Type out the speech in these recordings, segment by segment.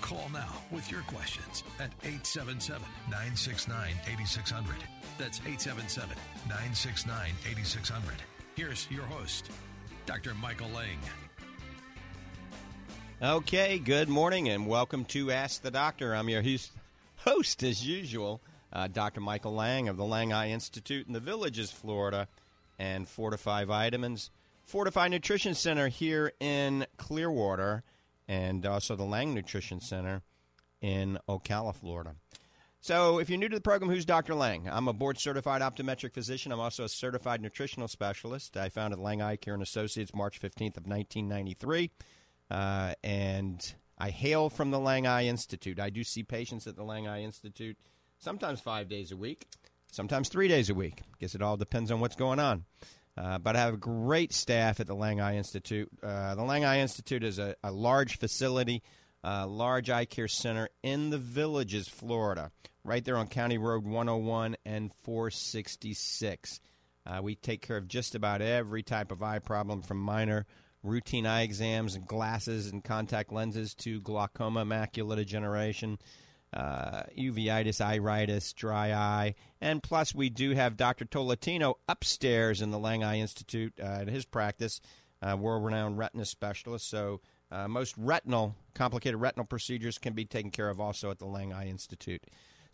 Call now with your questions at 877 969 8600. That's 877 969 8600. Here's your host, Dr. Michael Lang. Okay, good morning and welcome to Ask the Doctor. I'm your host, as usual, uh, Dr. Michael Lang of the Lang Eye Institute in the Villages, Florida, and Fortifeye Vitamins, Fortifeye Nutrition Center here in Clearwater, and also the Lang Nutrition Center in Ocala, Florida. So, if you're new to the program, who's Dr. Lang? I'm a board certified optometric physician. I'm also a certified nutritional specialist. I founded Lang Eye Care and Associates March 15th of 1993. Uh, and I hail from the Lang Eye Institute. I do see patients at the Lang Eye Institute sometimes five days a week, sometimes three days a week. I guess it all depends on what's going on. Uh, but I have great staff at the Lang Eye Institute. Uh, the Lang Eye Institute is a, a large facility, a large eye care center in the villages, Florida, right there on County Road 101 and 466. Uh, we take care of just about every type of eye problem from minor routine eye exams and glasses and contact lenses to glaucoma, macular degeneration, uh, uveitis, iritis, dry eye, and plus we do have Dr. Tolentino upstairs in the Lang Eye Institute uh, his practice, uh, world-renowned retina specialist. So uh, most retinal, complicated retinal procedures can be taken care of also at the Lang Eye Institute.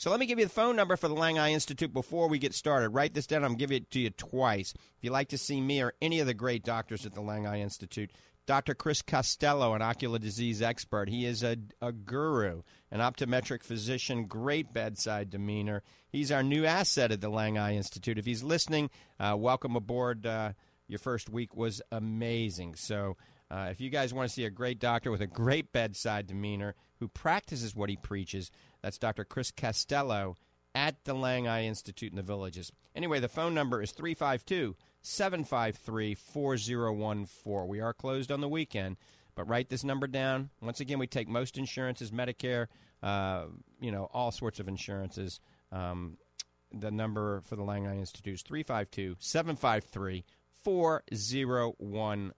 So let me give you the phone number for the Lang Eye Institute before we get started. Write this down. I'm giving it to you twice. If you'd like to see me or any of the great doctors at the Lang Eye Institute, Dr. Chris Costello, an ocular disease expert. He is a, a guru, an optometric physician, great bedside demeanor. He's our new asset at the Lang Eye Institute. If he's listening, uh, welcome aboard. Uh, your first week was amazing. So uh, if you guys want to see a great doctor with a great bedside demeanor who practices what he preaches, that's Dr. Chris Costello at the Lang Eye Institute in the Villages. Anyway, the phone number is 352 753 4014. We are closed on the weekend, but write this number down. Once again, we take most insurances, Medicare, uh, you know, all sorts of insurances. Um, the number for the Lang Eye Institute is 352 753 4014.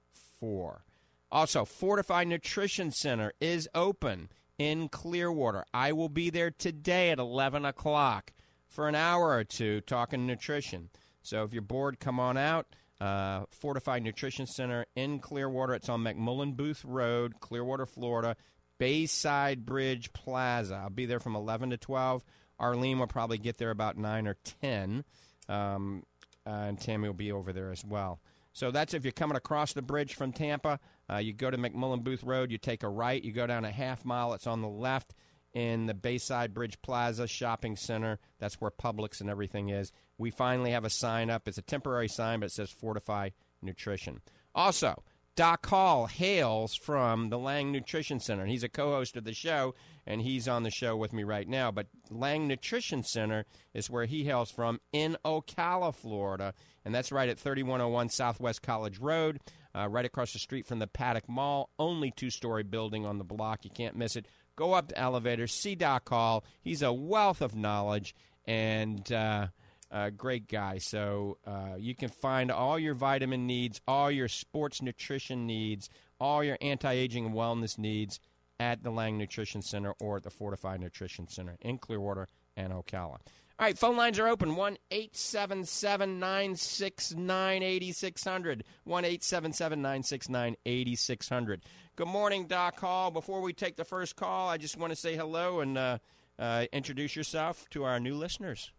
Also, Fortifeye Nutrition Center is open in Clearwater. I will be there today at 11 o'clock for an hour or two talking nutrition. So if you're bored, come on out. Uh, Fortified Nutrition Center in Clearwater. It's on McMullen Booth Road, Clearwater, Florida. Bayside Bridge Plaza. I'll be there from 11 to 12. Arlene will probably get there about 9 or 10. Um, uh, and Tammy will be over there as well. So that's if you're coming across the bridge from Tampa. Uh, you go to McMullen Booth Road, you take a right, you go down a half mile. It's on the left in the Bayside Bridge Plaza Shopping Center. That's where Publix and everything is. We finally have a sign up. It's a temporary sign, but it says Fortifeye Nutrition. Also, Doc Hall hails from the Lang Nutrition Center. He's a co host of the show, and he's on the show with me right now. But Lang Nutrition Center is where he hails from in Ocala, Florida. And that's right at 3101 Southwest College Road, uh, right across the street from the Paddock Mall. Only two story building on the block. You can't miss it. Go up the elevator, see Doc Hall. He's a wealth of knowledge and uh, a great guy. So uh, you can find all your vitamin needs, all your sports nutrition needs, all your anti aging and wellness needs at the Lang Nutrition Center or at the Fortified Nutrition Center in Clearwater and Ocala. All right, phone lines are open 1 877 969 8600. 1 877 969 8600. Good morning, Doc Hall. Before we take the first call, I just want to say hello and uh, uh, introduce yourself to our new listeners.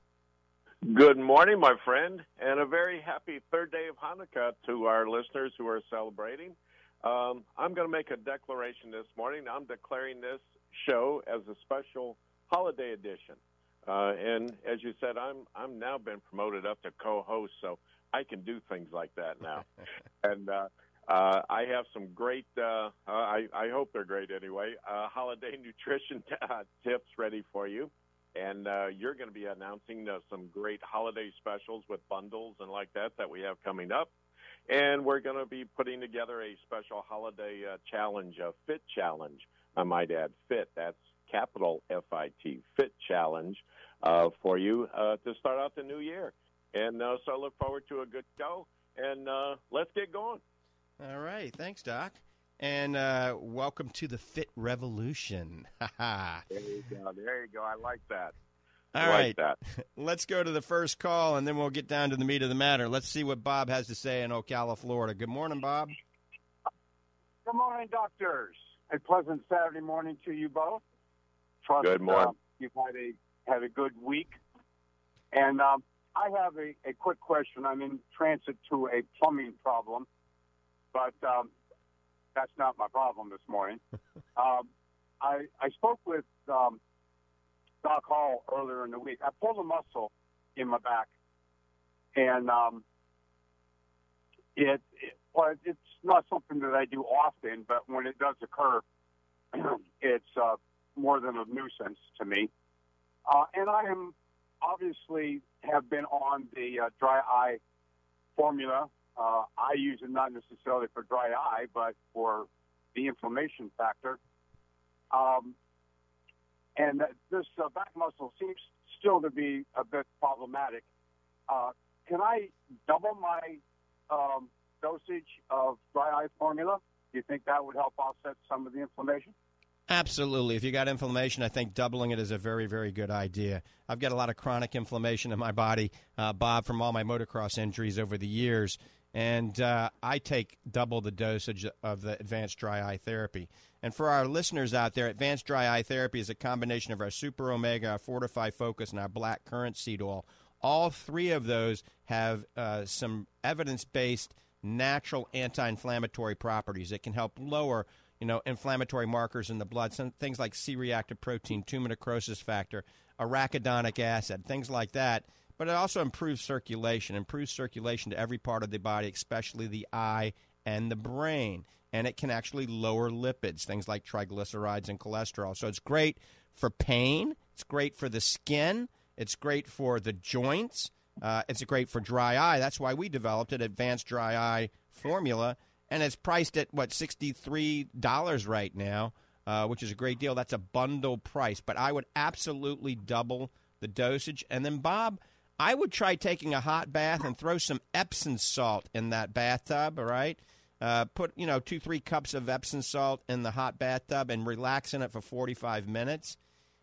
Good morning, my friend, and a very happy third day of Hanukkah to our listeners who are celebrating. Um, I'm going to make a declaration this morning. I'm declaring this show as a special holiday edition. Uh, and as you said, I'm I'm now been promoted up to co-host, so I can do things like that now. and uh, uh, I have some great. Uh, I I hope they're great anyway. Uh, holiday nutrition t- uh, tips ready for you, and uh, you're going to be announcing uh, some great holiday specials with bundles and like that that we have coming up. And we're going to be putting together a special holiday uh, challenge, a fit challenge. I might add, fit. That's capital F I T, fit challenge uh, for you uh, to start out the new year. And uh, so I look forward to a good show, and uh, let's get going. All right. Thanks, Doc. And uh, welcome to the Fit Revolution. there you go. There you go. I like that. All I right. like that. Let's go to the first call, and then we'll get down to the meat of the matter. Let's see what Bob has to say in Ocala, Florida. Good morning, Bob. Good morning, doctors. A pleasant Saturday morning to you both. Trust Good morning. uh, you've had a had a good week. And um, I have a, a quick question. I'm in transit to a plumbing problem, but um, that's not my problem this morning. um, I I spoke with um, Doc Hall earlier in the week. I pulled a muscle in my back, and um, it, it well, it's not something that I do often, but when it does occur, it's uh, more than a nuisance to me. Uh, and I am obviously have been on the uh, dry eye formula. Uh, I use it not necessarily for dry eye, but for the inflammation factor. Um, and this uh, back muscle seems still to be a bit problematic. Uh, can I double my um, dosage of dry eye formula? Do you think that would help offset some of the inflammation? Absolutely. If you got inflammation, I think doubling it is a very, very good idea. I've got a lot of chronic inflammation in my body, uh, Bob, from all my motocross injuries over the years. And uh, I take double the dosage of the advanced dry eye therapy. And for our listeners out there, advanced dry eye therapy is a combination of our Super Omega, our Fortifeye Focus, and our Black Currant seed oil. All three of those have uh, some evidence based natural anti inflammatory properties that can help lower you know, inflammatory markers in the blood, some things like C-reactive protein, tumor necrosis factor, arachidonic acid, things like that. But it also improves circulation, improves circulation to every part of the body, especially the eye and the brain. And it can actually lower lipids, things like triglycerides and cholesterol. So it's great for pain. It's great for the skin. It's great for the joints. Uh, it's great for dry eye. That's why we developed an advanced dry eye formula and it's priced at what sixty three dollars right now, uh, which is a great deal. That's a bundle price, but I would absolutely double the dosage. And then Bob, I would try taking a hot bath and throw some Epsom salt in that bathtub. All right, uh, put you know two three cups of Epsom salt in the hot bathtub and relax in it for forty five minutes.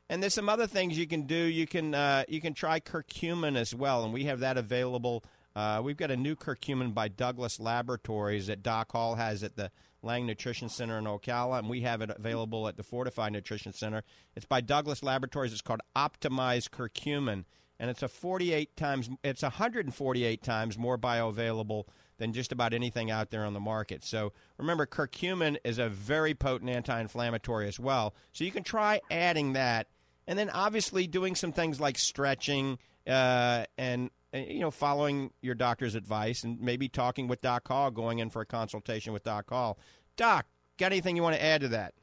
And there's some other things you can do. You can uh, you can try curcumin as well, and we have that available. Uh, we've got a new curcumin by Douglas Laboratories that Doc Hall has at the Lang Nutrition Center in Ocala, and we have it available at the Fortified Nutrition Center. It's by Douglas Laboratories. It's called Optimized Curcumin, and it's a 48 times, it's 148 times more bioavailable than just about anything out there on the market. So remember, curcumin is a very potent anti-inflammatory as well. So you can try adding that, and then obviously doing some things like stretching uh, and and, you know, following your doctor's advice and maybe talking with Doc Hall, going in for a consultation with Doc Hall. Doc, got anything you want to add to that?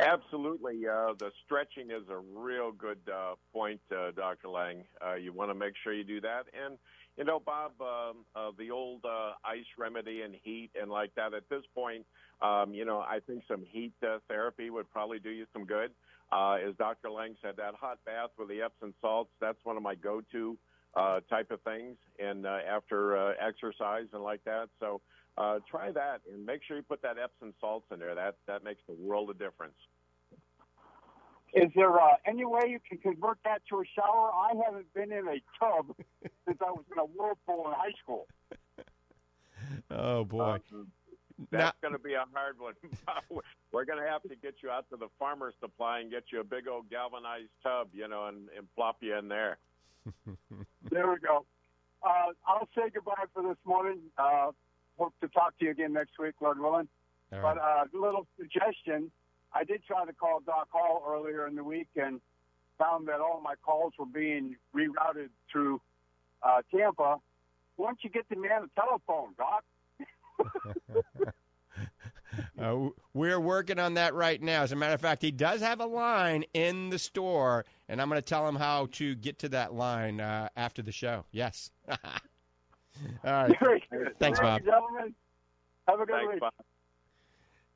Absolutely. Uh, the stretching is a real good uh, point, uh, Dr. Lang. Uh, you want to make sure you do that. And, you know, Bob, um, uh, the old uh, ice remedy and heat and like that, at this point, um, you know, I think some heat therapy would probably do you some good. As Dr. Lang said, that hot bath with the Epsom salts, that's one of my go to uh, type of things, and uh, after uh, exercise and like that. So uh, try that, and make sure you put that Epsom salts in there. That that makes the world of difference. Is there uh, any way you can convert that to a shower? I haven't been in a tub since I was in a whirlpool in high school. Oh boy. Um, that's going to be a hard one. We're going to have to get you out to the farmer's supply and get you a big old galvanized tub, you know, and, and plop you in there. There we go. Uh, I'll say goodbye for this morning. Uh, hope to talk to you again next week, Lord willing. All But right. uh, a little suggestion. I did try to call Doc Hall earlier in the week and found that all my calls were being rerouted through uh, Tampa. Why don't you get the man a telephone, Doc? Uh, we're working on that right now. As a matter of fact, he does have a line in the store, and I'm going to tell him how to get to that line uh, after the show. Yes. All right. Thanks, Bob. gentlemen. Have a good Thanks, week. Bob.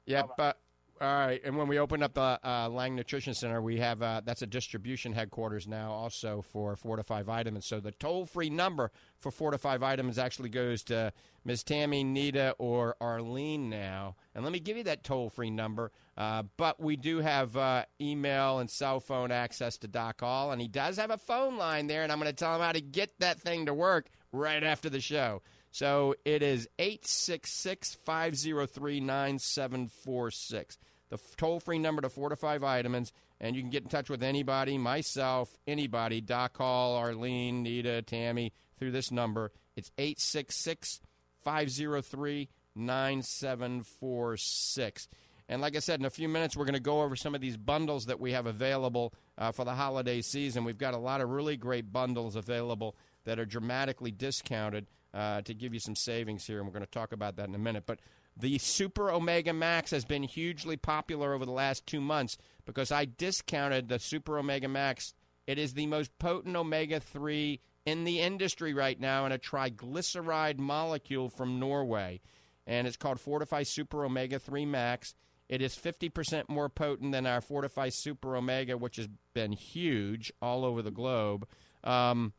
Yep. Uh, all right. And when we open up the uh, Lang Nutrition Center, we have uh, that's a distribution headquarters now, also for Fortifeye Vitamins. So the toll free number for Fortifeye Vitamins actually goes to Ms. Tammy, Nita, or Arlene now. And let me give you that toll free number. Uh, but we do have uh, email and cell phone access to Doc Hall, and he does have a phone line there, and I'm going to tell him how to get that thing to work right after the show. So it is 866 503 9746. The toll free number to Fortifeye Vitamins. And you can get in touch with anybody, myself, anybody, Doc Hall, Arlene, Nita, Tammy, through this number. It's 866 503 9746. And like I said, in a few minutes, we're going to go over some of these bundles that we have available uh, for the holiday season. We've got a lot of really great bundles available that are dramatically discounted uh, to give you some savings here, and we're going to talk about that in a minute. But the Super Omega Max has been hugely popular over the last two months because I discounted the Super Omega Max. It is the most potent omega 3 in the industry right now and a triglyceride molecule from Norway. And it's called Fortifeye Super Omega 3 Max. It is 50% more potent than our Fortifeye Super Omega, which has been huge all over the globe. Um,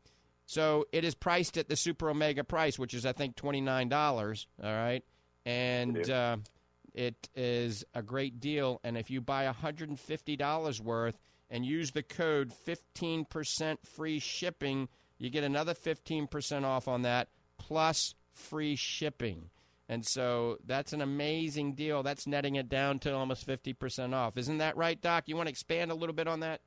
so it is priced at the Super Omega price, which is, I think, $29. All right. And uh, it is a great deal. And if you buy $150 worth and use the code 15% free shipping, you get another 15% off on that plus free shipping. And so that's an amazing deal. That's netting it down to almost 50% off. Isn't that right, Doc? You want to expand a little bit on that?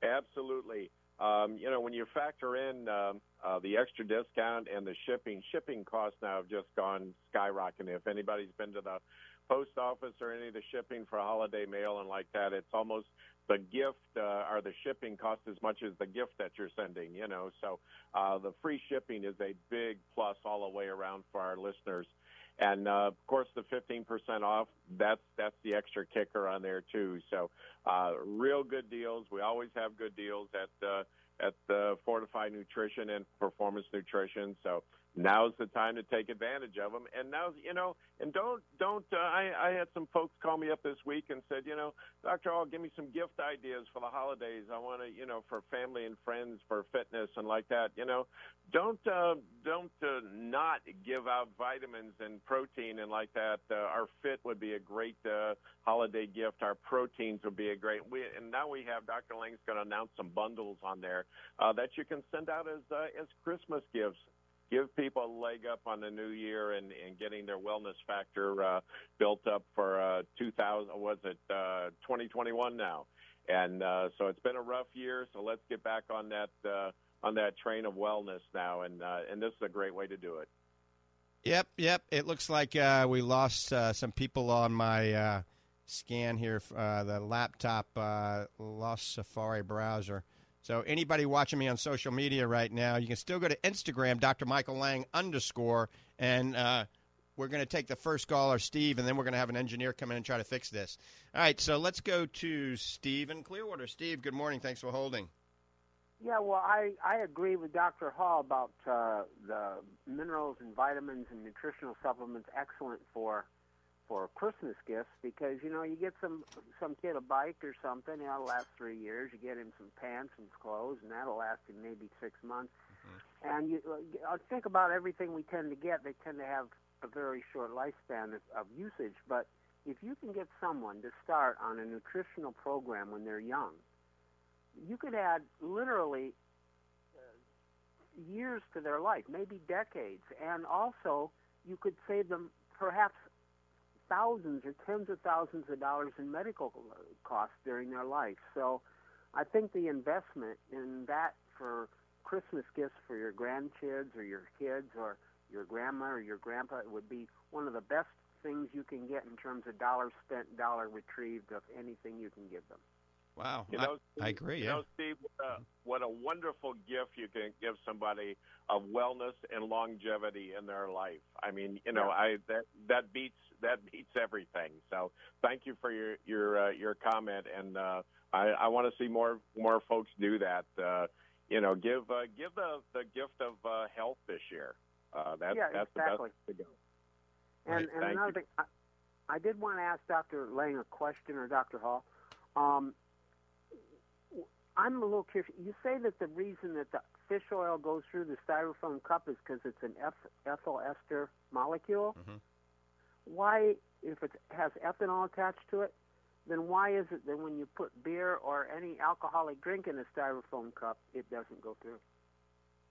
Absolutely. Um, you know, when you factor in um, uh, the extra discount and the shipping, shipping costs now have just gone skyrocketing. If anybody's been to the post office or any of the shipping for holiday mail and like that, it's almost the gift uh, or the shipping cost as much as the gift that you're sending. You know, so uh, the free shipping is a big plus all the way around for our listeners. And uh, of course, the 15% off, that's, that's the extra kicker on there, too. So, uh, real good deals. We always have good deals at, uh, at uh, Fortifeye Nutrition and Performance Nutrition. So, now's the time to take advantage of them. And now, you know, and don't, don't, uh, I, I had some folks call me up this week and said, you know, Dr. Hall, give me some gift ideas for the holidays. I want to, you know, for family and friends, for fitness and like that. You know, don't, uh, don't uh, not give out vitamins and protein and like that. Uh, our fit would be a great uh, holiday gift. Our proteins would be a great. We, and now we have Dr. Lang's going to announce some bundles on there uh, that you can send out as uh, as Christmas gifts give people a leg up on the new year and, and getting their wellness factor uh, built up for uh, 2000 was it uh, 2021 now and uh, so it's been a rough year so let's get back on that uh, on that train of wellness now and uh, and this is a great way to do it Yep, yep. It looks like uh, we lost uh, some people on my uh, scan here. Uh, the laptop uh, lost Safari browser. So anybody watching me on social media right now, you can still go to Instagram, Dr. Michael Lang underscore, and uh, we're going to take the first caller, Steve, and then we're going to have an engineer come in and try to fix this. All right, so let's go to Steve in Clearwater. Steve, good morning. Thanks for holding. Yeah, well, I, I agree with Dr. Hall about uh, the minerals and vitamins and nutritional supplements excellent for for Christmas gifts because you know you get some some kid a bike or something, it'll last three years. You get him some pants and clothes, and that'll last him maybe six months. And you uh, think about everything we tend to get; they tend to have a very short lifespan of, of usage. But if you can get someone to start on a nutritional program when they're young, you could add literally uh, years to their life, maybe decades, and also you could save them perhaps thousands or tens of thousands of dollars in medical uh, costs during their life. So I think the investment in that for Christmas gifts for your grandkids or your kids or your grandma or your grandpa would be one of the best things you can get in terms of dollars spent, dollar retrieved of anything you can give them. Wow, You know, I, I agree. You Yeah, know, Steve, what a, what a wonderful gift you can give somebody of wellness and longevity in their life. I mean, you know, I that that beats that beats everything. So, thank you for your your uh, your comment, and uh, I, I want to see more more folks do that. Uh, you know, give uh, give the the gift of uh, health this year. Uh, that's Yeah, that's exactly. the best way to go. And, Right, and another you. thing, I, I did want to ask Dr. Lang a question, or Dr. Hall. Um, I'm a little curious. You say that the reason that the fish oil goes through the styrofoam cup is because it's an eth- ethyl ester molecule. Mhm. Why, if it has ethanol attached to it, then why is it that when you put beer or any alcoholic drink in a styrofoam cup, it doesn't go through?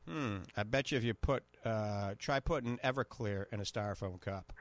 Hmm. I bet you if you put uh, try putting Everclear in a styrofoam cup,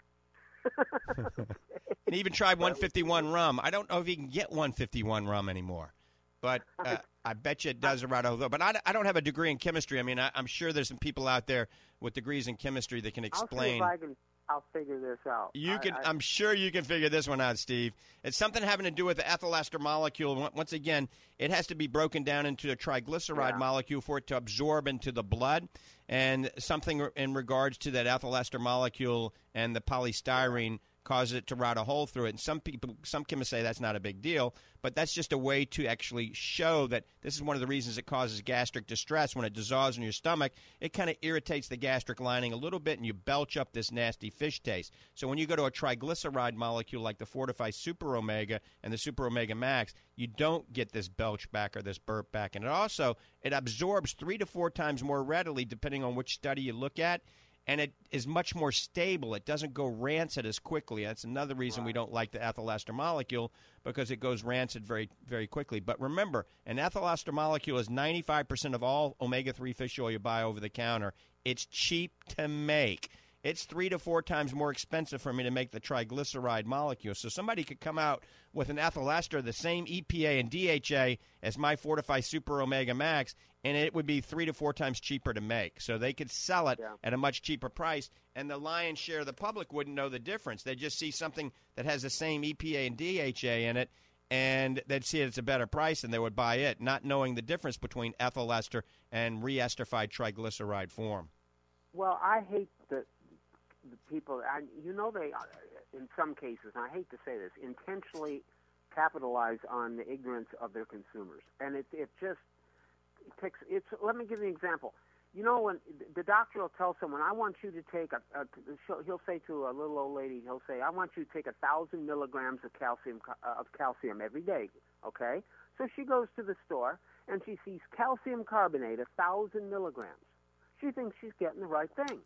and even try 151 rum. I don't know if you can get 151 rum anymore, but uh, I bet you it does right over. But I, I don't have a degree in chemistry. I mean, I, I'm sure there's some people out there with degrees in chemistry that can I'll explain. if I can. I'll figure this out. You I- can. I, I'm sure you can figure this one out, Steve. It's something having to do with the ethyl ester molecule. Once again, it has to be broken down into a triglyceride Yeah. molecule for it to absorb into the blood, and something in regards to that ethyl ester molecule and the polystyrene causes it to rot a hole through it. And some people, some chemists say that's not a big deal, but that's just a way to actually show that this is one of the reasons it causes gastric distress when it dissolves in your stomach. It kind of irritates the gastric lining a little bit, and you belch up this nasty fish taste. So when you go to a triglyceride molecule like the Fortifeye Super Omega and the Super Omega Max, you don't get this belch back or this burp back, and it also it absorbs three to four times more readily depending on which study you look at and it is much more stable. It doesn't go rancid as quickly. That's another reason we don't like the ethyl ester molecule because it goes rancid very, very quickly. But remember, an ethyl ester molecule is 95% of all omega 3 fish oil you buy over the counter. It's cheap to make. It's three to four times more expensive for me to make the triglyceride molecule. So somebody could come out with an ethyl ester, the same EPA and DHA as my Fortifeye Super Omega Max, and it would be three to four times cheaper to make. So they could sell it Yeah. at a much cheaper price, and the lion's share of the public wouldn't know the difference. They'd just see something that has the same EPA and DHA in it, and they'd see it's a better price, and they would buy it, not knowing the difference between ethyl ester and reesterified triglyceride form. Well, I hate the, people. I, you know, they uh, in some cases, and I hate to say this, intentionally capitalize on the ignorance of their consumers, and it it just it takes. It's. Let me give you an example. You know, when the doctor will tell someone, "I want you to take a," a he'll say to a little old lady, he'll say, "I want you to take a thousand milligrams of calcium uh, of calcium every day." Okay, so she goes to the store and she sees calcium carbonate, a thousand milligrams. She thinks she's getting the right thing.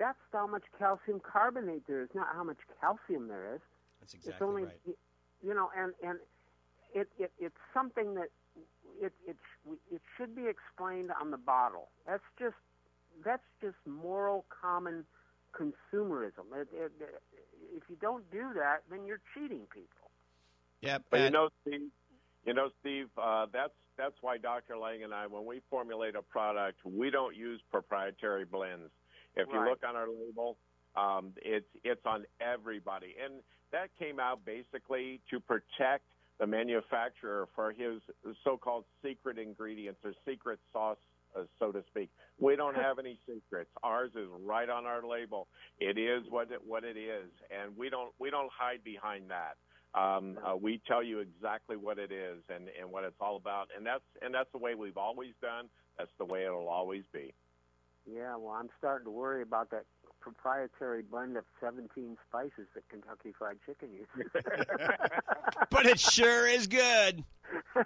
That's how much calcium carbonate there is, not how much calcium there is. That's exactly it's only, you know, and and it, it it's something that it it it should be explained on the bottle. That's just that's just moral common consumerism. It, it, it, if you don't do that, then you're cheating people. Yeah, But you know, Steve, you know, Steve, uh, that's that's why Dr. Lang and I, when we formulate a product, we don't use proprietary blends. If you Right. look on our label, um, it's it's on everybody, and that came out basically to protect the manufacturer for his so-called secret ingredients or secret sauce, uh, so to speak. We don't have any secrets. Ours is right on our label. It is what it, what it is, and we don't we don't hide behind that. Um, uh, we tell you exactly what it is and, and what it's all about, and that's and that's the way we've always done. That's the way it'll always be. Yeah, well, I'm starting to worry about that proprietary blend of 17 spices that Kentucky Fried Chicken uses. but it sure is good.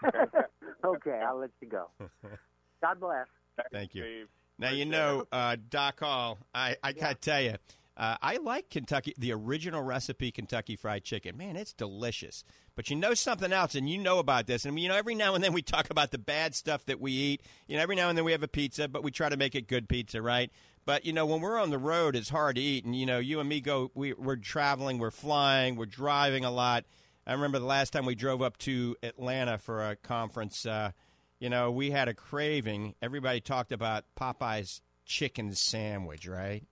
okay, I'll let you go. God bless. Thank you. Now you know, uh, Doc Hall. I, I gotta tell you, Uh, I like Kentucky, the original recipe Kentucky Fried Chicken. Man, it's delicious. But you know something else, and you know about this. And you know, every now and then we talk about the bad stuff that we eat. You know, every now and then we have a pizza, but we try to make it good pizza, right? But you know, when we're on the road, it's hard to eat. And you know, you and me go. We, we're traveling, we're flying, we're driving a lot. I remember the last time we drove up to Atlanta for a conference. Uh, you know, we had a craving. Everybody talked about Popeye's chicken sandwich, right?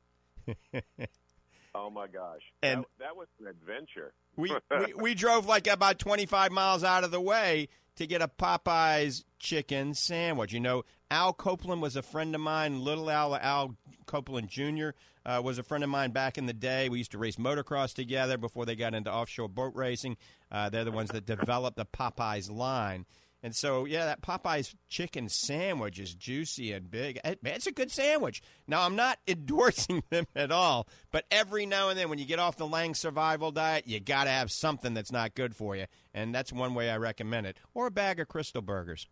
oh my gosh, and that, that was an adventure. we, we we drove like about twenty five miles out of the way to get a Popeye's chicken sandwich. You know, Al Copeland was a friend of mine. Little Al Al Copeland Jr. Uh, was a friend of mine back in the day. We used to race motocross together before they got into offshore boat racing. Uh, they're the ones that developed the Popeyes line. And so, yeah, that Popeye's chicken sandwich is juicy and big. It's a good sandwich. Now, I'm not endorsing them at all, but every now and then when you get off the Lang survival diet, you got to have something that's not good for you. And that's one way I recommend it. Or a bag of Krystal Burgers.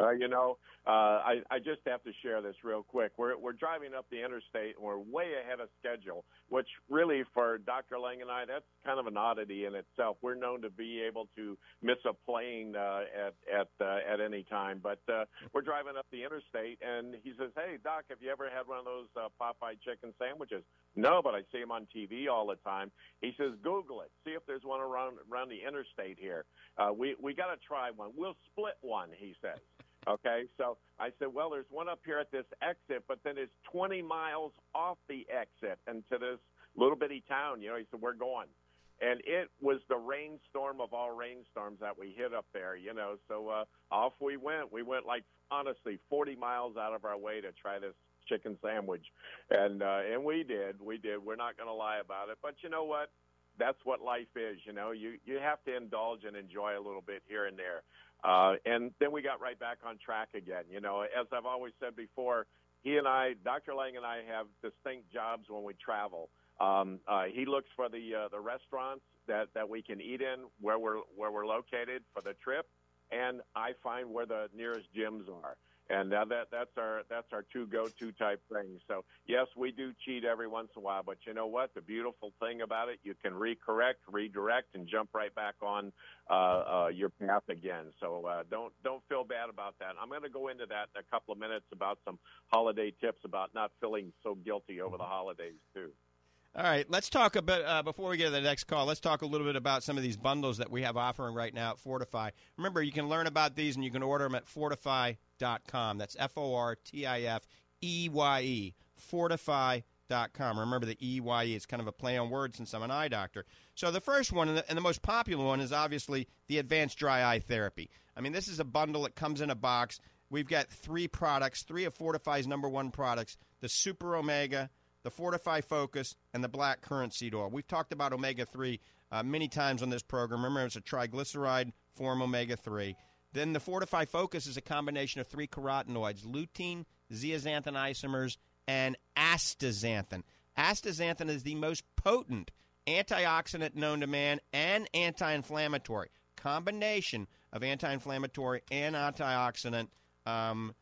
Uh, you know, uh, I, I just have to share this real quick. We're, we're driving up the interstate and we're way ahead of schedule, which really for Dr. Lang and I, that's kind of an oddity in itself. We're known to be able to miss a plane uh, at at uh, at any time, but uh, we're driving up the interstate and he says, "Hey, Doc, have you ever had one of those uh, Popeye chicken sandwiches?" No, but I see them on TV all the time. He says, "Google it, see if there's one around around the interstate here. Uh, we we got to try one. We'll split one," he says. Okay, so I said, well, there's one up here at this exit, but then it's 20 miles off the exit into this little bitty town. You know, he said, we're going. And it was the rainstorm of all rainstorms that we hit up there, you know. So uh, off we went. We went like honestly 40 miles out of our way to try this chicken sandwich, and uh, and we did, we did. We're not going to lie about it, but you know what? That's what life is. You know, you you have to indulge and enjoy a little bit here and there. Uh, and then we got right back on track again. You know, as I've always said before, he and I, Dr. Lang and I, have distinct jobs when we travel. Um, uh, he looks for the uh, the restaurants that, that we can eat in where we're where we're located for the trip, and I find where the nearest gyms are and now that that's our that's our two go to type thing. So yes, we do cheat every once in a while, but you know what? The beautiful thing about it, you can recorrect, redirect, and jump right back on uh, uh, your path again. So uh, don't don't feel bad about that. I'm going to go into that in a couple of minutes about some holiday tips about not feeling so guilty over the holidays too. All right, let's talk a bit uh, before we get to the next call. Let's talk a little bit about some of these bundles that we have offering right now at Fortifeye. Remember, you can learn about these and you can order them at fortifeye.com. That's F O R T I F E Y E, fortifeye.com. Remember the E Y E, it's kind of a play on words since I'm an eye doctor. So the first one and the, and the most popular one is obviously the advanced dry eye therapy. I mean, this is a bundle that comes in a box. We've got three products, three of Fortifeye's number one products the Super Omega the Fortifeye Focus, and the black currant seed oil. We've talked about omega 3 uh, many times on this program. Remember, it's a triglyceride form omega 3. Then the Fortifeye Focus is a combination of three carotenoids lutein, zeaxanthin isomers, and astaxanthin. Astaxanthin is the most potent antioxidant known to man and anti inflammatory. Combination of anti inflammatory and antioxidant. Um,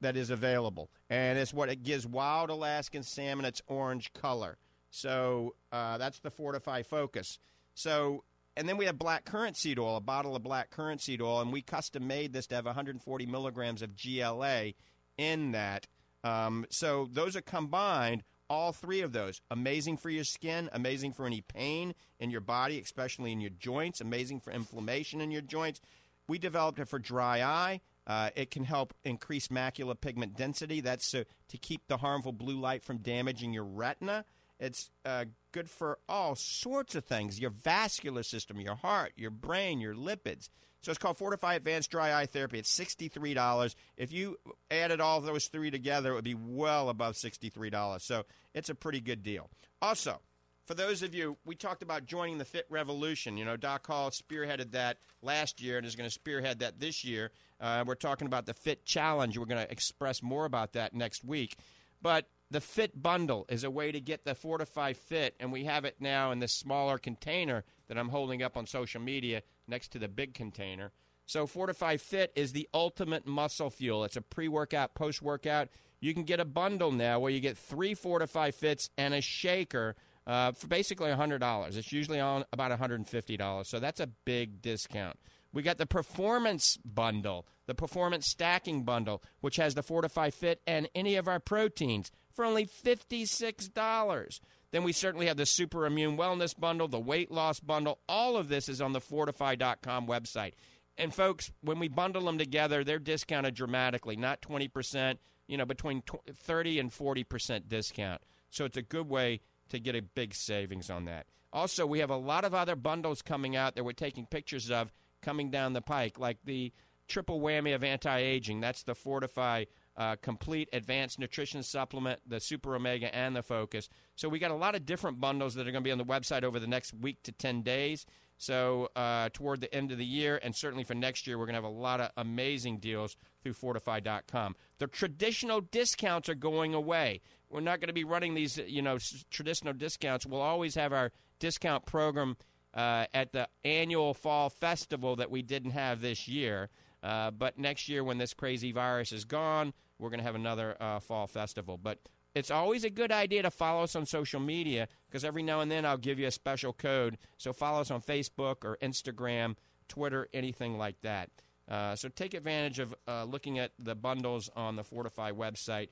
that is available, and it's what it gives wild Alaskan salmon its orange color. So uh, that's the Fortifeye Focus. So and then we have black currant seed oil, a bottle of black currant seed oil, and we custom made this to have 140 milligrams of GLA in that. Um, so those are combined, all three of those. Amazing for your skin, amazing for any pain in your body, especially in your joints, amazing for inflammation in your joints. We developed it for dry eye. Uh, it can help increase macular pigment density. That's to keep the harmful blue light from damaging your retina. It's uh, good for all sorts of things your vascular system, your heart, your brain, your lipids. So it's called Fortifeye Advanced Dry Eye Therapy. It's $63. If you added all those three together, it would be well above $63. So it's a pretty good deal. Also, for those of you, we talked about joining the Fit Revolution. You know, Doc Hall spearheaded that last year and is going to spearhead that this year. Uh, we're talking about the Fit Challenge. We're going to express more about that next week. But the Fit Bundle is a way to get the Fortifeye Fit, and we have it now in this smaller container that I'm holding up on social media next to the big container. So Fortifeye Fit is the ultimate muscle fuel. It's a pre-workout, post-workout. You can get a bundle now where you get three Fortifeye Fits and a shaker uh, for basically $100. It's usually on about $150. So that's a big discount. We got the performance bundle, the performance stacking bundle, which has the Fortifeye Fit and any of our proteins for only $56. Then we certainly have the Super Immune Wellness bundle, the weight loss bundle. All of this is on the fortifeye.com website. And folks, when we bundle them together, they're discounted dramatically, not 20%, you know, between 30 and 40% discount. So it's a good way to get a big savings on that. Also, we have a lot of other bundles coming out that we're taking pictures of coming down the pike, like the triple whammy of anti aging. That's the Fortifeye uh, Complete Advanced Nutrition Supplement, the Super Omega, and the Focus. So we got a lot of different bundles that are going to be on the website over the next week to 10 days. So uh, toward the end of the year, and certainly for next year, we're going to have a lot of amazing deals through Fortifeye.com. The traditional discounts are going away. We're not going to be running these, you know, traditional discounts. We'll always have our discount program uh, at the annual fall festival that we didn't have this year. Uh, but next year, when this crazy virus is gone, we're going to have another uh, fall festival. But it's always a good idea to follow us on social media because every now and then I'll give you a special code. So follow us on Facebook or Instagram, Twitter, anything like that. Uh, so take advantage of uh, looking at the bundles on the Fortifeye website.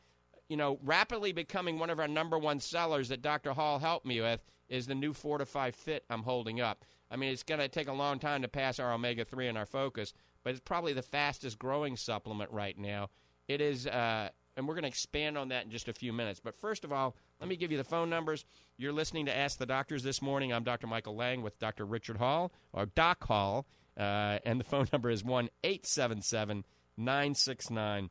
You know, rapidly becoming one of our number one sellers that Dr. Hall helped me with is the new Fortifeye Fit I'm holding up. I mean, it's going to take a long time to pass our omega 3 and our focus, but it's probably the fastest growing supplement right now. It is, uh, and we're going to expand on that in just a few minutes. But first of all, let me give you the phone numbers. You're listening to Ask the Doctors this morning. I'm Dr. Michael Lang with Dr. Richard Hall, or Doc Hall, uh, and the phone number is 1 877 969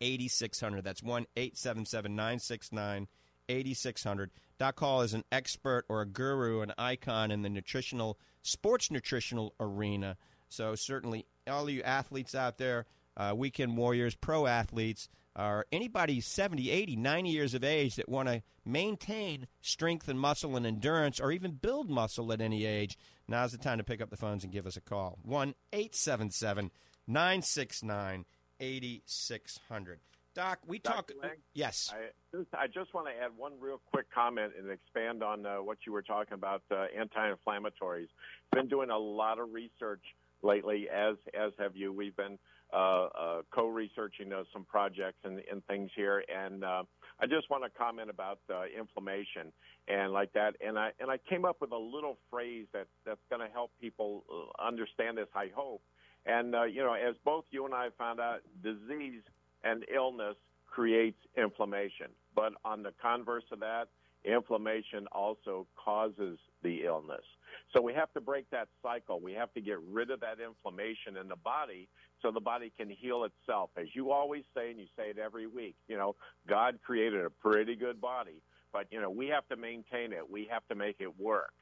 8600. That's 1 877 969 8600. Doc Hall is an expert or a guru, an icon in the nutritional, sports nutritional arena. So, certainly, all you athletes out there, uh, weekend warriors, pro athletes, or anybody 70, 80, 90 years of age that want to maintain strength and muscle and endurance or even build muscle at any age, now's the time to pick up the phones and give us a call. 1 877 969 8600. Doc, we Dr. talk. Lang, yes. I just, I just want to add one real quick comment and expand on uh, what you were talking about uh, anti-inflammatories. Been doing a lot of research lately, as as have you. We've been uh, uh, co-researching uh, some projects and, and things here, and uh, I just want to comment about uh, inflammation and like that. And I and I came up with a little phrase that that's going to help people uh, understand this. I hope. And uh, you know, as both you and I found out, disease and illness creates inflammation. But on the converse of that, inflammation also causes the illness. So we have to break that cycle. We have to get rid of that inflammation in the body so the body can heal itself. As you always say, and you say it every week, you know, God created a pretty good body, but, you know, we have to maintain it. We have to make it work.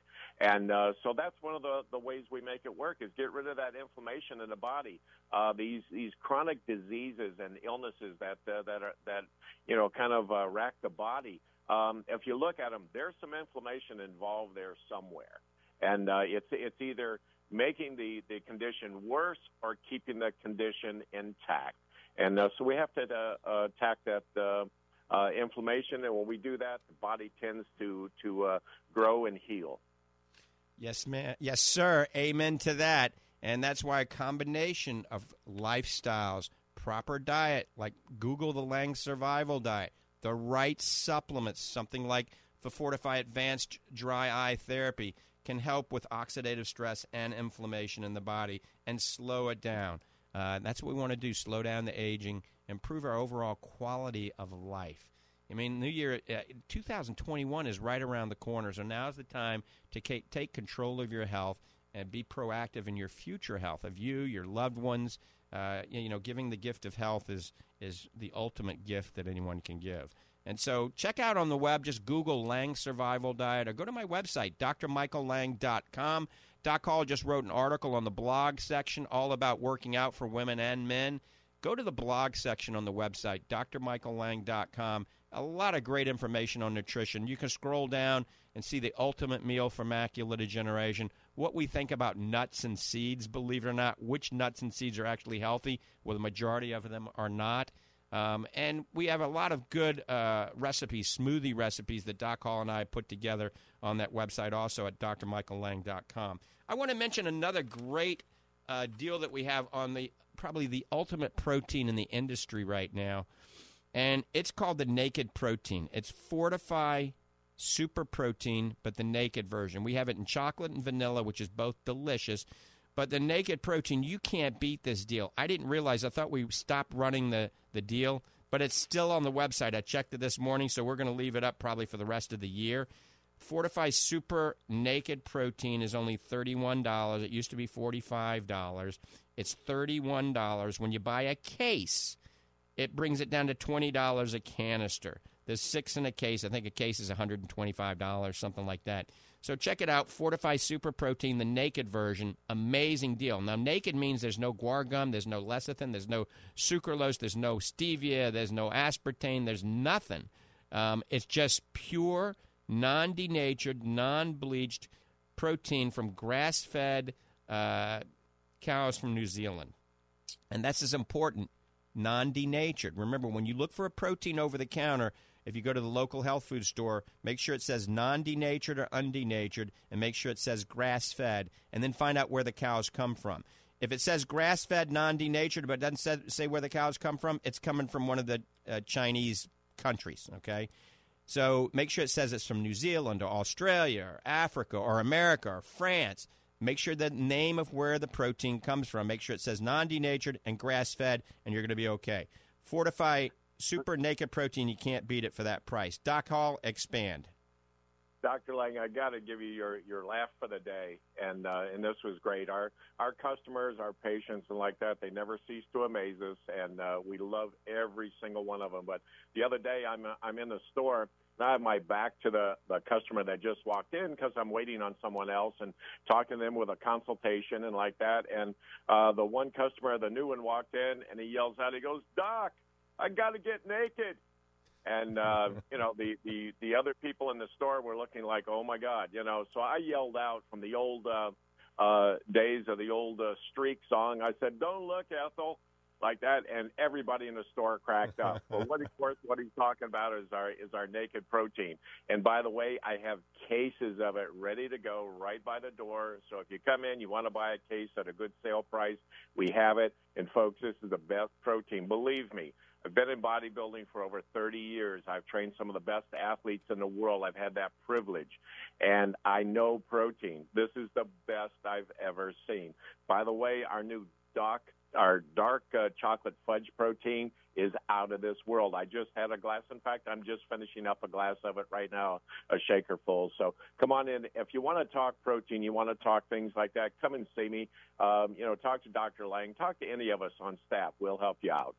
And uh, so that's one of the, the ways we make it work is get rid of that inflammation in the body. Uh, these these chronic diseases and illnesses that uh, that are that you know kind of uh, rack the body. Um, if you look at them, there's some inflammation involved there somewhere, and uh, it's it's either making the the condition worse or keeping the condition intact. And uh, so we have to uh, attack that. Uh, uh, inflammation, and when we do that, the body tends to to uh, grow and heal. Yes, ma'am. Yes, sir. Amen to that. And that's why a combination of lifestyles, proper diet, like Google the Lang Survival Diet, the right supplements, something like the Fortifeye Advanced Dry Eye Therapy, can help with oxidative stress and inflammation in the body and slow it down. Uh, that's what we want to do slow down the aging, improve our overall quality of life. I mean, New Year uh, 2021 is right around the corner, so now's the time to take control of your health and be proactive in your future health of you, your loved ones. Uh, you know, giving the gift of health is is the ultimate gift that anyone can give. And so, check out on the web, just Google Lang Survival Diet, or go to my website, drmichaellang.com. Doc Hall just wrote an article on the blog section all about working out for women and men. Go to the blog section on the website, drmichaellang.com a lot of great information on nutrition. You can scroll down and see the ultimate meal for macular degeneration, what we think about nuts and seeds, believe it or not, which nuts and seeds are actually healthy, well, the majority of them are not. Um, and we have a lot of good uh, recipes, smoothie recipes that Doc Hall and I put together on that website also at drmichaellang.com. I want to mention another great uh, deal that we have on the probably the ultimate protein in the industry right now. And it's called the Naked Protein. It's Fortifeye Super Protein, but the naked version. We have it in chocolate and vanilla, which is both delicious. But the naked protein, you can't beat this deal. I didn't realize. I thought we stopped running the, the deal, but it's still on the website. I checked it this morning, so we're going to leave it up probably for the rest of the year. Fortifeye Super Naked Protein is only $31. It used to be $45. It's $31. When you buy a case, it brings it down to $20 a canister. There's six in a case. I think a case is $125, something like that. So check it out. Fortifeye Super Protein, the naked version. Amazing deal. Now, naked means there's no guar gum, there's no lecithin, there's no sucralose, there's no stevia, there's no aspartame, there's nothing. Um, it's just pure, non denatured, non bleached protein from grass fed uh, cows from New Zealand. And that's as important non denatured. Remember, when you look for a protein over the counter, if you go to the local health food store, make sure it says non denatured or undenatured, and make sure it says grass fed, and then find out where the cows come from. If it says grass fed, non denatured, but doesn't say, where the cows come from, it's coming from one of the uh, Chinese countries, okay? So make sure it says it's from New Zealand or Australia or Africa or America or France. Make sure the name of where the protein comes from. Make sure it says non denatured and grass fed, and you're going to be okay. Fortifeye super naked protein. You can't beat it for that price. Doc Hall, expand. Dr. Lang, I got to give you your, your laugh for the day, and uh, and this was great. Our our customers, our patients, and like that, they never cease to amaze us, and uh, we love every single one of them. But the other day, I'm I'm in the store. And I have my back to the, the customer that just walked in because I'm waiting on someone else and talking to them with a consultation and like that. And uh, the one customer, the new one, walked in and he yells out, he goes, "Doc, I got to get naked. And uh, you know the, the the other people in the store were looking like, oh my god, you know. So I yelled out from the old uh, uh, days of the old uh, Streak song. I said, "Don't look, Ethel," like that, and everybody in the store cracked up. well, what, of course, what he's talking about is our is our naked protein. And by the way, I have cases of it ready to go right by the door. So if you come in, you want to buy a case at a good sale price, we have it. And folks, this is the best protein. Believe me. I've been in bodybuilding for over 30 years. I've trained some of the best athletes in the world. I've had that privilege. And I know protein. This is the best I've ever seen. By the way, our new Doc, our dark uh, chocolate fudge protein is out of this world. I just had a glass. In fact, I'm just finishing up a glass of it right now, a shaker full. So come on in. If you want to talk protein, you want to talk things like that, come and see me. Um, you know, talk to Dr. Lang. Talk to any of us on staff. We'll help you out.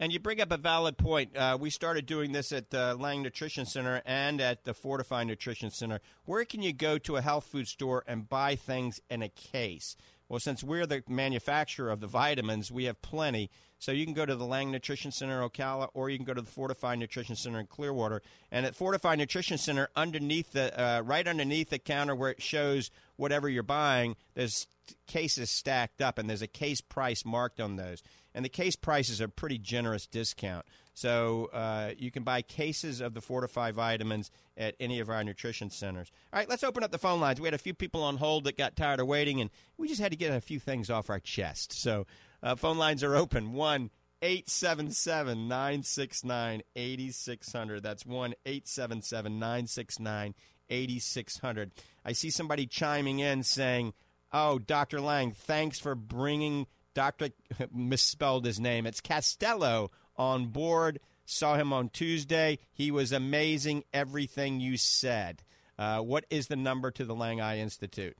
And you bring up a valid point. Uh, we started doing this at the Lang Nutrition Center and at the Fortifeye Nutrition Center. Where can you go to a health food store and buy things in a case? Well, since we're the manufacturer of the vitamins, we have plenty. So you can go to the Lang Nutrition Center in Ocala, or you can go to the Fortifeye Nutrition Center in Clearwater. And at Fortifeye Nutrition Center, underneath the uh, right underneath the counter where it shows whatever you're buying, there's cases stacked up, and there's a case price marked on those and the case prices are a pretty generous discount. So uh, you can buy cases of the Fortifeye vitamins at any of our nutrition centers. All right, let's open up the phone lines. We had a few people on hold that got tired of waiting, and we just had to get a few things off our chest. So uh, phone lines are open. One. 877 969 8600. That's 1 877 969 8600. I see somebody chiming in saying, Oh, Dr. Lang, thanks for bringing Doctor misspelled his name. It's Castello on board. Saw him on Tuesday. He was amazing. Everything you said. Uh, what is the number to the Lang Eye Institute?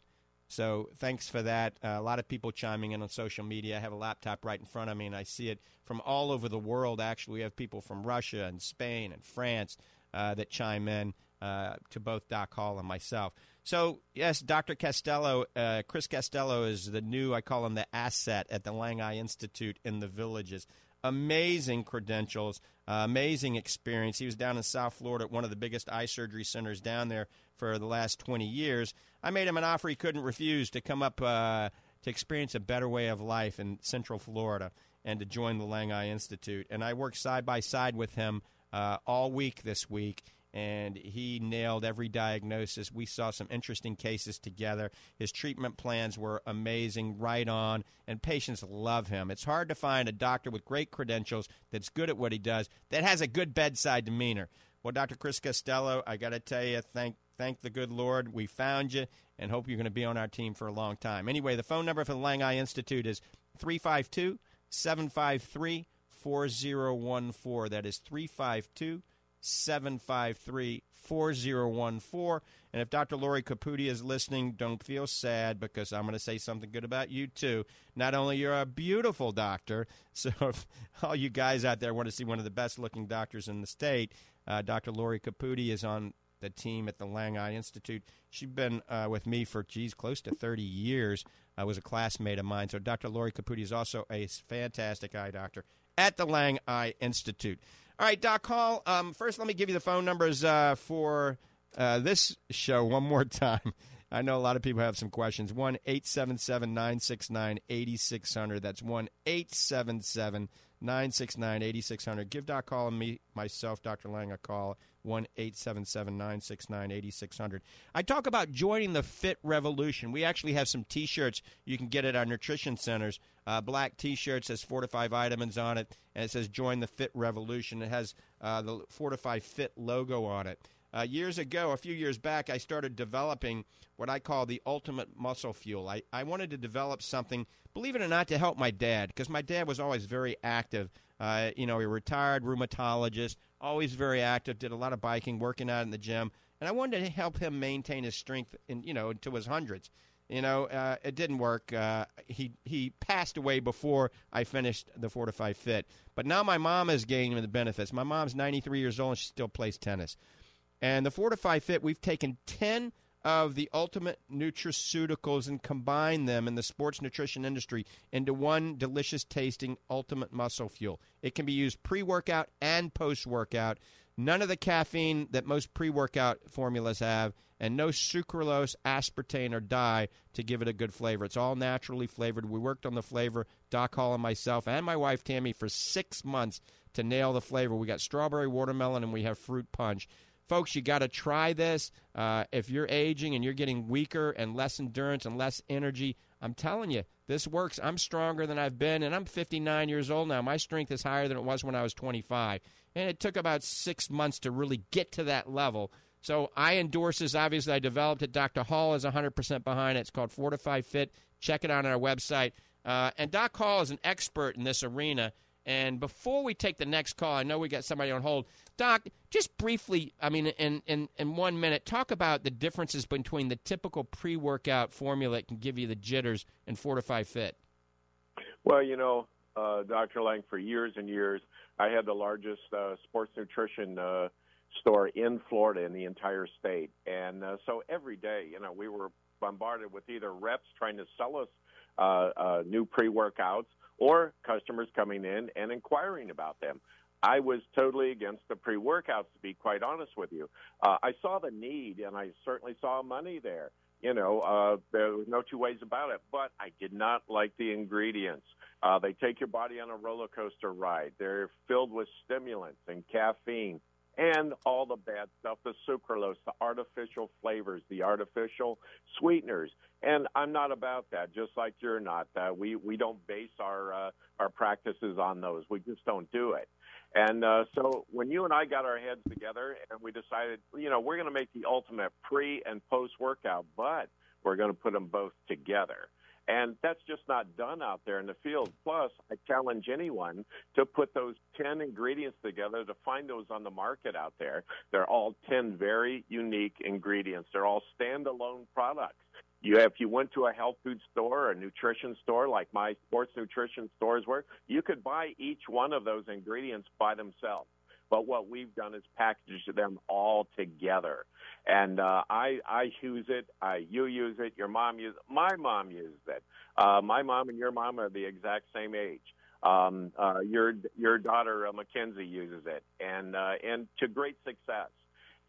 So thanks for that. Uh, a lot of people chiming in on social media. I have a laptop right in front of me, and I see it from all over the world. Actually, we have people from Russia and Spain and France uh, that chime in uh, to both Doc Hall and myself. So, yes, Dr. Castello, uh, Chris Castello is the new, I call him the asset at the Lang Eye Institute in the villages. Amazing credentials, uh, amazing experience. He was down in South Florida at one of the biggest eye surgery centers down there for the last 20 years. I made him an offer he couldn't refuse to come up uh, to experience a better way of life in Central Florida and to join the Lang Eye Institute. And I worked side by side with him uh, all week this week and he nailed every diagnosis. We saw some interesting cases together. His treatment plans were amazing, right on, and patients love him. It's hard to find a doctor with great credentials that's good at what he does that has a good bedside demeanor. Well, Dr. Chris Costello, I got to tell you, thank thank the good Lord we found you and hope you're going to be on our team for a long time. Anyway, the phone number for the Lang Eye Institute is 352 753 4014. That is 352 753 4014. And if Dr. Lori Caputi is listening, don't feel sad because I'm going to say something good about you too. Not only you're a beautiful doctor, so if all you guys out there want to see one of the best looking doctors in the state, uh, Dr. Lori Caputi is on the team at the Lang Eye Institute. She's been uh, with me for, geez, close to 30 years. I was a classmate of mine. So Dr. Lori Caputi is also a fantastic eye doctor at the Lang Eye Institute. All right, Doc Hall. Um, first, let me give you the phone numbers uh, for uh, this show one more time. I know a lot of people have some questions. 1 877 969 8600. That's 1 877 969 8600. Give Doc Hall and me, myself, Dr. Lang, a call. 1 877 969 8600. I talk about joining the Fit Revolution. We actually have some t shirts you can get at our nutrition centers. Uh, black t shirt says Fortifeye Vitamins on it, and it says Join the Fit Revolution. It has uh, the Fortifeye Fit logo on it. Uh, years ago, a few years back, I started developing what I call the ultimate muscle fuel. I, I wanted to develop something, believe it or not, to help my dad, because my dad was always very active. Uh, you know, a retired rheumatologist, always very active, did a lot of biking, working out in the gym, and I wanted to help him maintain his strength, in, you know, into his hundreds. You know, uh, it didn't work. Uh, he he passed away before I finished the Fortifeye Fit. But now my mom is gaining the benefits. My mom's 93 years old and she still plays tennis. And the Fortifeye Fit, we've taken 10 of the ultimate nutraceuticals and combined them in the sports nutrition industry into one delicious tasting ultimate muscle fuel. It can be used pre workout and post workout. None of the caffeine that most pre workout formulas have, and no sucralose, aspartame, or dye to give it a good flavor. It's all naturally flavored. We worked on the flavor, Doc Hall and myself, and my wife Tammy, for six months to nail the flavor. We got strawberry watermelon and we have fruit punch. Folks, you got to try this. Uh, if you're aging and you're getting weaker and less endurance and less energy, I'm telling you, this works. I'm stronger than I've been, and I'm 59 years old now. My strength is higher than it was when I was 25. And it took about six months to really get to that level. So I endorse this. Obviously, I developed it. Dr. Hall is 100% behind it. It's called Fortifeye Fit. Check it out on our website. Uh, and Doc Hall is an expert in this arena. And before we take the next call, I know we got somebody on hold. Doc, just briefly, I mean, in, in, in one minute, talk about the differences between the typical pre workout formula that can give you the jitters and Fortifeye Fit. Well, you know, uh, Dr. Lang, for years and years, I had the largest uh, sports nutrition uh, store in Florida in the entire state. And uh, so every day, you know, we were bombarded with either reps trying to sell us uh, uh, new pre workouts or customers coming in and inquiring about them. I was totally against the pre workouts, to be quite honest with you. Uh, I saw the need, and I certainly saw money there. You know, uh, there was no two ways about it. But I did not like the ingredients. Uh, they take your body on a roller coaster ride. They're filled with stimulants and caffeine and all the bad stuff the sucralose, the artificial flavors, the artificial sweeteners. And I'm not about that, just like you're not. Uh, we, we don't base our, uh, our practices on those. We just don't do it. And uh, so when you and I got our heads together and we decided, you know, we're going to make the ultimate pre and post workout, but we're going to put them both together. And that's just not done out there in the field. Plus, I challenge anyone to put those 10 ingredients together to find those on the market out there. They're all 10 very unique ingredients. They're all standalone products. You if you went to a health food store or a nutrition store like my sports nutrition stores were, you could buy each one of those ingredients by themselves. But what we've done is package them all together. And uh, I I use it. I you use it. Your mom uses. My mom uses it. Uh, my mom and your mom are the exact same age. Um, uh, your your daughter uh, Mackenzie uses it, and uh, and to great success.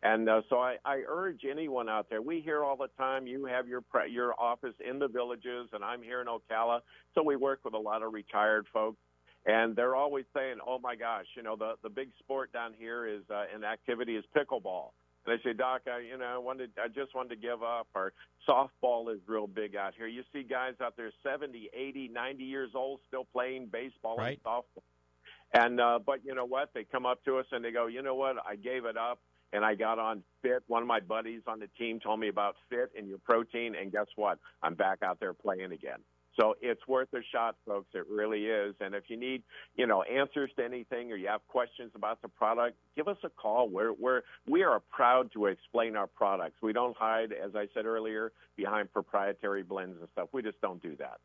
And uh, so I, I urge anyone out there. We hear all the time. You have your pre- your office in the villages, and I'm here in Ocala. So we work with a lot of retired folks, and they're always saying, "Oh my gosh, you know the the big sport down here is uh, an activity is pickleball." And I say, Doc, I you know I wanted I just wanted to give up. Or softball is real big out here. You see guys out there 70, 80, 90 years old still playing baseball right. and softball. And uh, but you know what? They come up to us and they go, you know what? I gave it up and I got on fit. One of my buddies on the team told me about fit and your protein, and guess what? I'm back out there playing again. So it's worth a shot, folks. It really is. And if you need, you know, answers to anything or you have questions about the product, give us a call. We're, we're we are proud to explain our products. We don't hide, as I said earlier, behind proprietary blends and stuff. We just don't do that.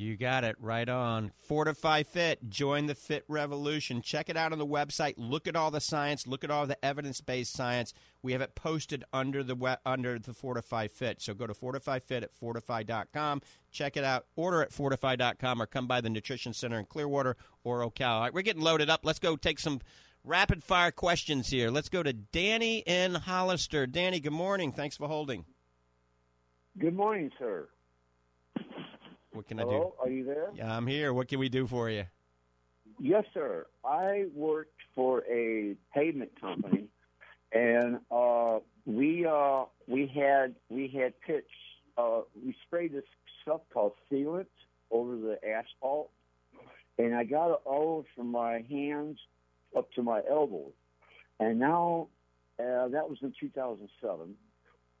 You got it right on. Fortifeye Fit. Join the fit revolution. Check it out on the website. Look at all the science. Look at all the evidence-based science. We have it posted under the under the Fortifeye Fit. So go to Fortifeye Fit at fortifeye.com. Check it out. Order at fortifeye.com or come by the Nutrition Center in Clearwater or Ocala. All right, we're getting loaded up. Let's go take some rapid fire questions here. Let's go to Danny in Hollister. Danny, good morning. Thanks for holding. Good morning, sir. What can Hello, I do? are you there? Yeah, I'm here. What can we do for you? Yes, sir. I worked for a pavement company, and uh, we uh, we had we had pitch. Uh, we sprayed this stuff called sealant over the asphalt, and I got it all from my hands up to my elbows. And now uh, that was in 2007,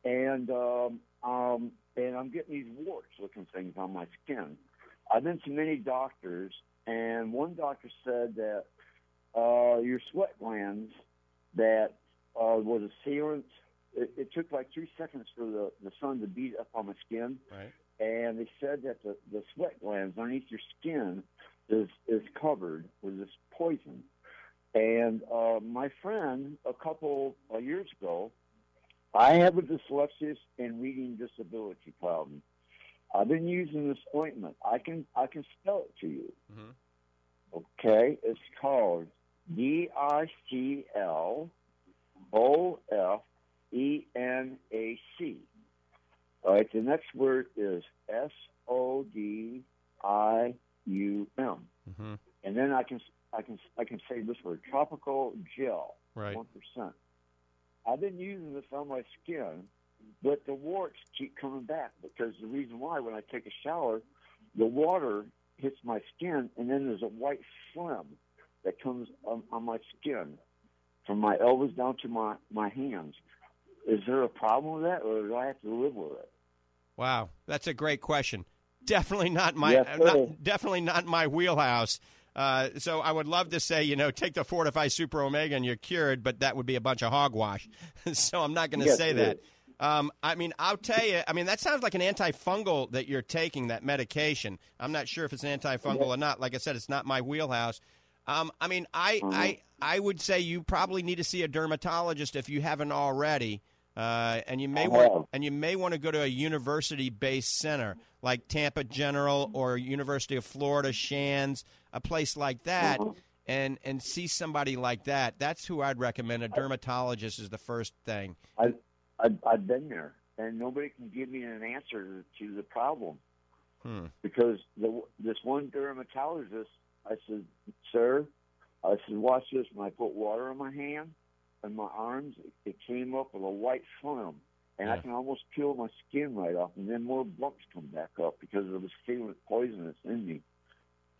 and um, um, and I'm getting these warts-looking things on my skin. I've been to many doctors, and one doctor said that uh, your sweat glands that uh, was a sealant. It, it took like three seconds for the, the sun to beat up on my skin, Right. and they said that the, the sweat glands underneath your skin is is covered with this poison. And uh, my friend, a couple of years ago, I have a dyslexia and reading disability problem. I've been using this ointment. I can I can spell it to you. Mhm. Okay, it's called D I C L O F E N A C. All right, the next word is S O D I U M, Mm-hmm. and then I can I can I can say this word tropical gel Right. one percent. I've been using this on my skin, but the warts keep coming back because the reason why when I take a shower, the water hits my skin, and then there's a white phlegm that comes on, on my skin from my elbows down to my my hands. Is there a problem with that, or do I have to live with it? Wow, that's a great question. Definitely not my Yes, not, definitely not my wheelhouse. Uh, so I would love to say, you know, take the Fortifeye Super Omega and you're cured, but that would be a bunch of hogwash. so I'm not going to Yes, say that. Um, I mean, I'll tell you. I mean, that sounds like an antifungal that you're taking that medication. I'm not sure if it's an antifungal or not. Like I said, it's not my wheelhouse. Um, I mean, I, Uh-huh. I I would say you probably need to see a dermatologist if you haven't already, uh, and you may want and you may want to go to a university-based center like Tampa General or University of Florida Shands, a place like that, Uh-huh. and and see somebody like that. That's who I'd recommend. A dermatologist is the first thing. I, I I've been there, and nobody can give me an answer to the problem. Hmm. because the, this one dermatologist, I said, "Sir," I said, "Watch this." When I put water on my hand and my arms, it, it came up with a white film, and I can almost peel my skin right off, and then more bumps come back up because of the sealant poison that's in me.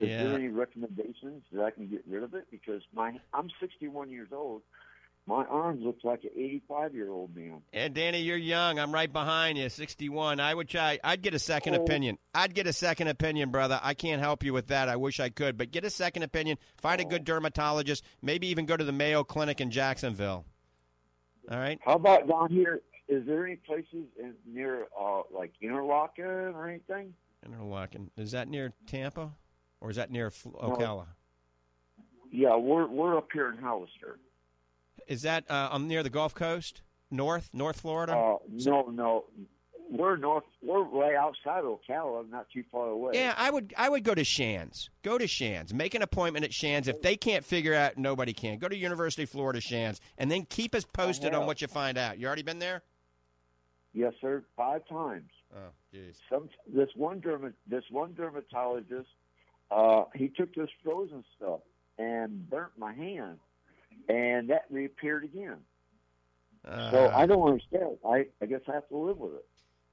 Is Yeah. there any recommendations that I can get rid of it? Because my I'm 61 years old. My arms look like an 85 year old man. And Danny, you're young. I'm right behind you, 61. I would try. I'd get a second Oh. opinion. I'd get a second opinion, brother. I can't help you with that. I wish I could, but get a second opinion. Find a good dermatologist. Maybe even go to the Mayo Clinic in Jacksonville. All right. How about down here? Is there any places in, near uh, like Interlachen or anything? Interlachen. Is that near Tampa, or is that near Ocala? Yeah, we're we're up here in Hollister. Is that uh, on near the Gulf Coast, north, North Florida? Uh, no, no, we're north. We're way outside of Ocala, not too far away. Yeah, I would I would go to Shands. Go to Shands. Make an appointment at Shands. If they can't figure out, nobody can. Go to University of Florida Shands, and then keep us posted on what you find out. You already been there? Yes, sir. Five times. Oh, jeez. Some this one dermat this one dermatologist, uh, he took this frozen stuff and burnt my hand, and that reappeared again. so Uh, I don't understand. I I guess I have to live with it.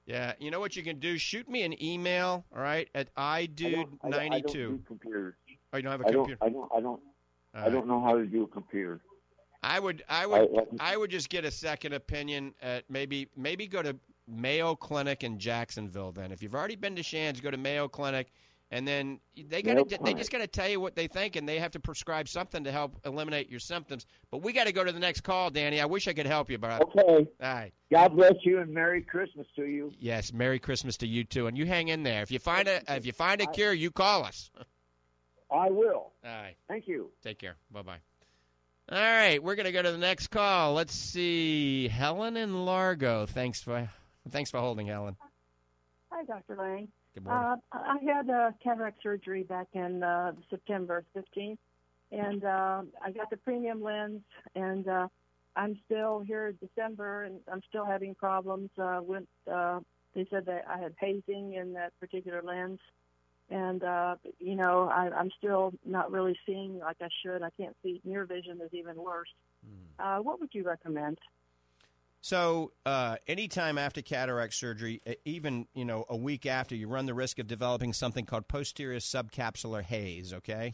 Yeah, you know what you can do? Shoot me an email, all right, at I don't- I don't- I don't idude92. do computers. Oh, you don't have a I don't. computer? I don't. I don't. I don't know how to do a computer. I would, I would, I- I, would just get a second opinion. At maybe, maybe go to Mayo Clinic in Jacksonville. Then, if you've already been to Shands, go to Mayo Clinic, and then they got Mayo to, they just got to tell you what they think, and they have to prescribe something to help eliminate your symptoms. But we got to go to the next call, Danny. I wish I could help you, but Okay. all right. God bless you and Merry Christmas to you. Yes, Merry Christmas to you too, and you hang in there. If you find a, if you find a cure, you call us. I will. All right. Thank you. Take care. Bye bye. All right, we're gonna go to the next call. Let's see, Helen in Largo. Thanks for thanks for holding, Helen. Hi, Dr. Lang. Good morning. Uh, I had uh, cataract surgery back in uh, September 15th, and uh, I got the premium lens, and uh, I'm still here in December, and I'm still having problems uh, with. Uh, they said that I had hazing in that particular lens, and uh, you know I, I'm still not really seeing like I should. I can't see. Near vision is even worse. Uh, what would you recommend? So, uh, anytime after cataract surgery, even you know a week after, you run the risk of developing something called posterior subcapsular haze. Okay,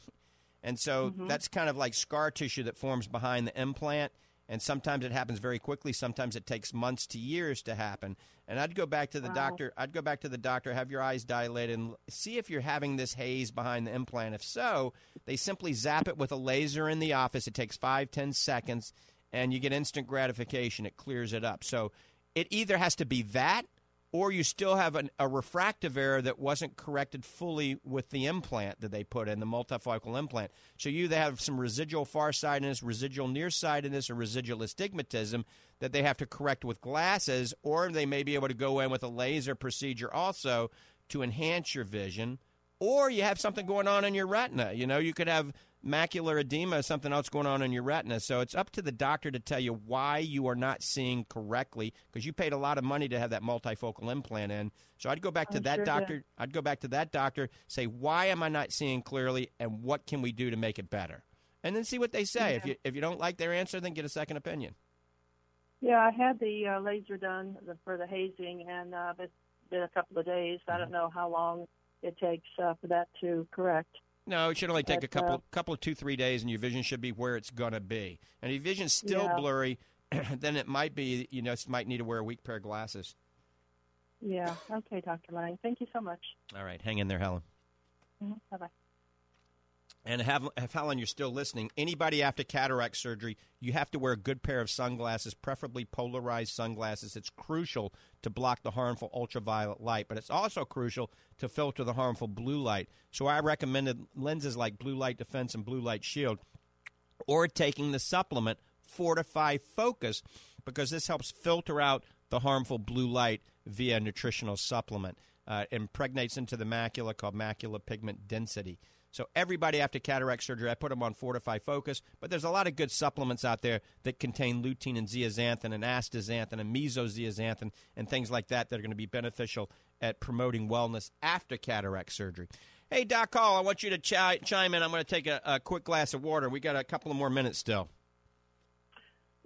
and so Mhm. that's kind of like scar tissue that forms behind the implant. And sometimes it happens very quickly. Sometimes it takes months to years to happen. And I'd go back to the Wow. doctor. I'd go back to the doctor, have your eyes dilated, and see if you're having this haze behind the implant. If so, they simply zap it with a laser in the office. It takes five, ten seconds, and you get instant gratification. It clears it up. So it either has to be that, or you still have an, a refractive error that wasn't corrected fully with the implant that they put in, the multifocal implant. So you either have some residual farsightedness, residual nearsightedness, or residual astigmatism that they have to correct with glasses, or they may be able to go in with a laser procedure also to enhance your vision. Or you have something going on in your retina. You know, you could have macular edema, something else going on in your retina. So it's up to the doctor to tell you why you are not seeing correctly because you paid a lot of money to have that multifocal implant in. So I'd go back to I that sure doctor. I'd go back to that doctor, say, why am I not seeing clearly and what can we do to make it better? And then see what they say. If you if you don't like their answer, then get a second opinion. Yeah, I had the uh, laser done the, for the hazing, and uh, it's been a couple of days. I don't know how long it takes uh, for that to correct. No, it should only take a couple uh, couple of two three days, and your vision should be where it's gonna be. And if your vision's still Yeah. blurry, then it might be you know might need to wear a weak pair of glasses. Yeah. Okay, Dr. Lang. Thank you so much. All right, hang in there, Helen. hmm Bye bye. And have, Helen, you're still listening. Anybody after cataract surgery, you have to wear a good pair of sunglasses, preferably polarized sunglasses. It's crucial to block the harmful ultraviolet light, but it's also crucial to filter the harmful blue light. So I recommended lenses like Blue Light Defense and Blue Light Shield, or taking the supplement Fortifeye Focus, because this helps filter out the harmful blue light via nutritional supplement. Uh, impregnates into the macula called macular pigment density. So everybody after cataract surgery, I put them on Fortifeye Focus, but there's a lot of good supplements out there that contain lutein and zeaxanthin and astaxanthin and mesozeaxanthin and things like that that are going to be beneficial at promoting wellness after cataract surgery. Hey, Doc Hall, I want you to chi- chime in. I'm going to take a, a quick glass of water. We got a couple of more minutes still.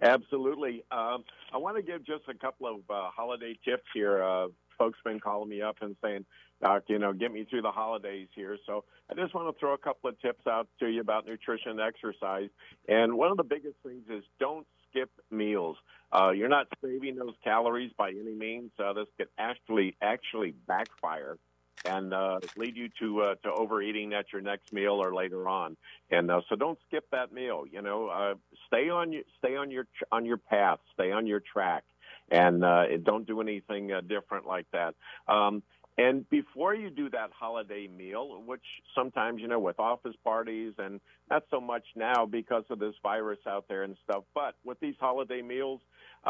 Absolutely. Um, I want to give just a couple of uh, holiday tips here. Uh, folks been calling me up and saying, Doc, you know, get me through the holidays here. So I just want to throw a couple of tips out to you about nutrition and exercise. And one of the biggest things is don't skip meals. Uh, you're not saving those calories by any means. Uh, this could actually actually backfire and uh, lead you to uh, to overeating at your next meal or later on. And uh, so don't skip that meal. You know, uh, stay on stay on your on your path, stay on your track, and uh, don't do anything uh, different like that. Um, And before you do that holiday meal, which sometimes, you know, with office parties and not so much now because of this virus out there and stuff, but with these holiday meals,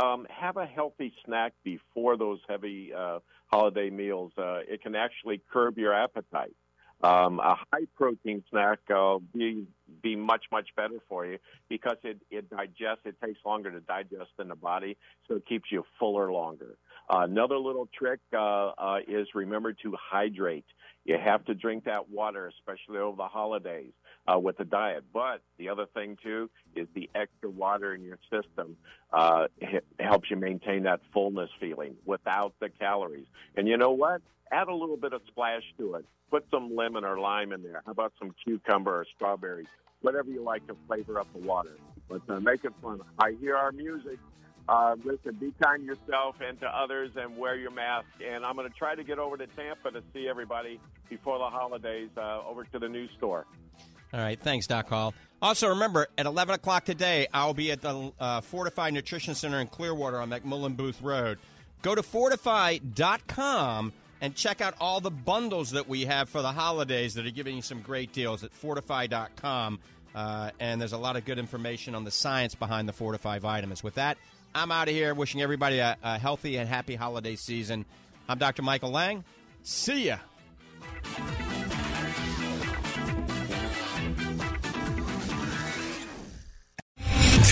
um, have a healthy snack before those heavy uh, holiday meals. Uh, it can actually curb your appetite. Um, a high protein snack uh, be be much much better for you because it it digests. It takes longer to digest in the body, so it keeps you fuller longer. Uh, another little trick uh, uh, is remember to hydrate. You have to drink that water, especially over the holidays uh, with the diet. But the other thing too is the extra water in your system uh, helps you maintain that fullness feeling without the calories. And you know what? Add a little bit of splash to it. Put some lemon or lime in there. How about some cucumber or strawberries? Whatever you like to flavor up the water. But uh, make it fun. I hear our music. Uh, listen, be kind to yourself and to others and wear your mask. And I'm going to try to get over to Tampa to see everybody before the holidays uh, over to the news store. All right. Thanks, Doc Hall. Also, remember, at 11 o'clock today, I'll be at the uh, Fortifeye Nutrition Center in Clearwater on McMullen Booth Road. Go to fortifeye.com and check out all the bundles that we have for the holidays that are giving you some great deals at fortifeye.com. Uh, and there's a lot of good information on the science behind the Fortifeye vitamins. With that, I'm out of here wishing everybody a, a healthy and happy holiday season. I'm Dr. Michael Lang. See ya.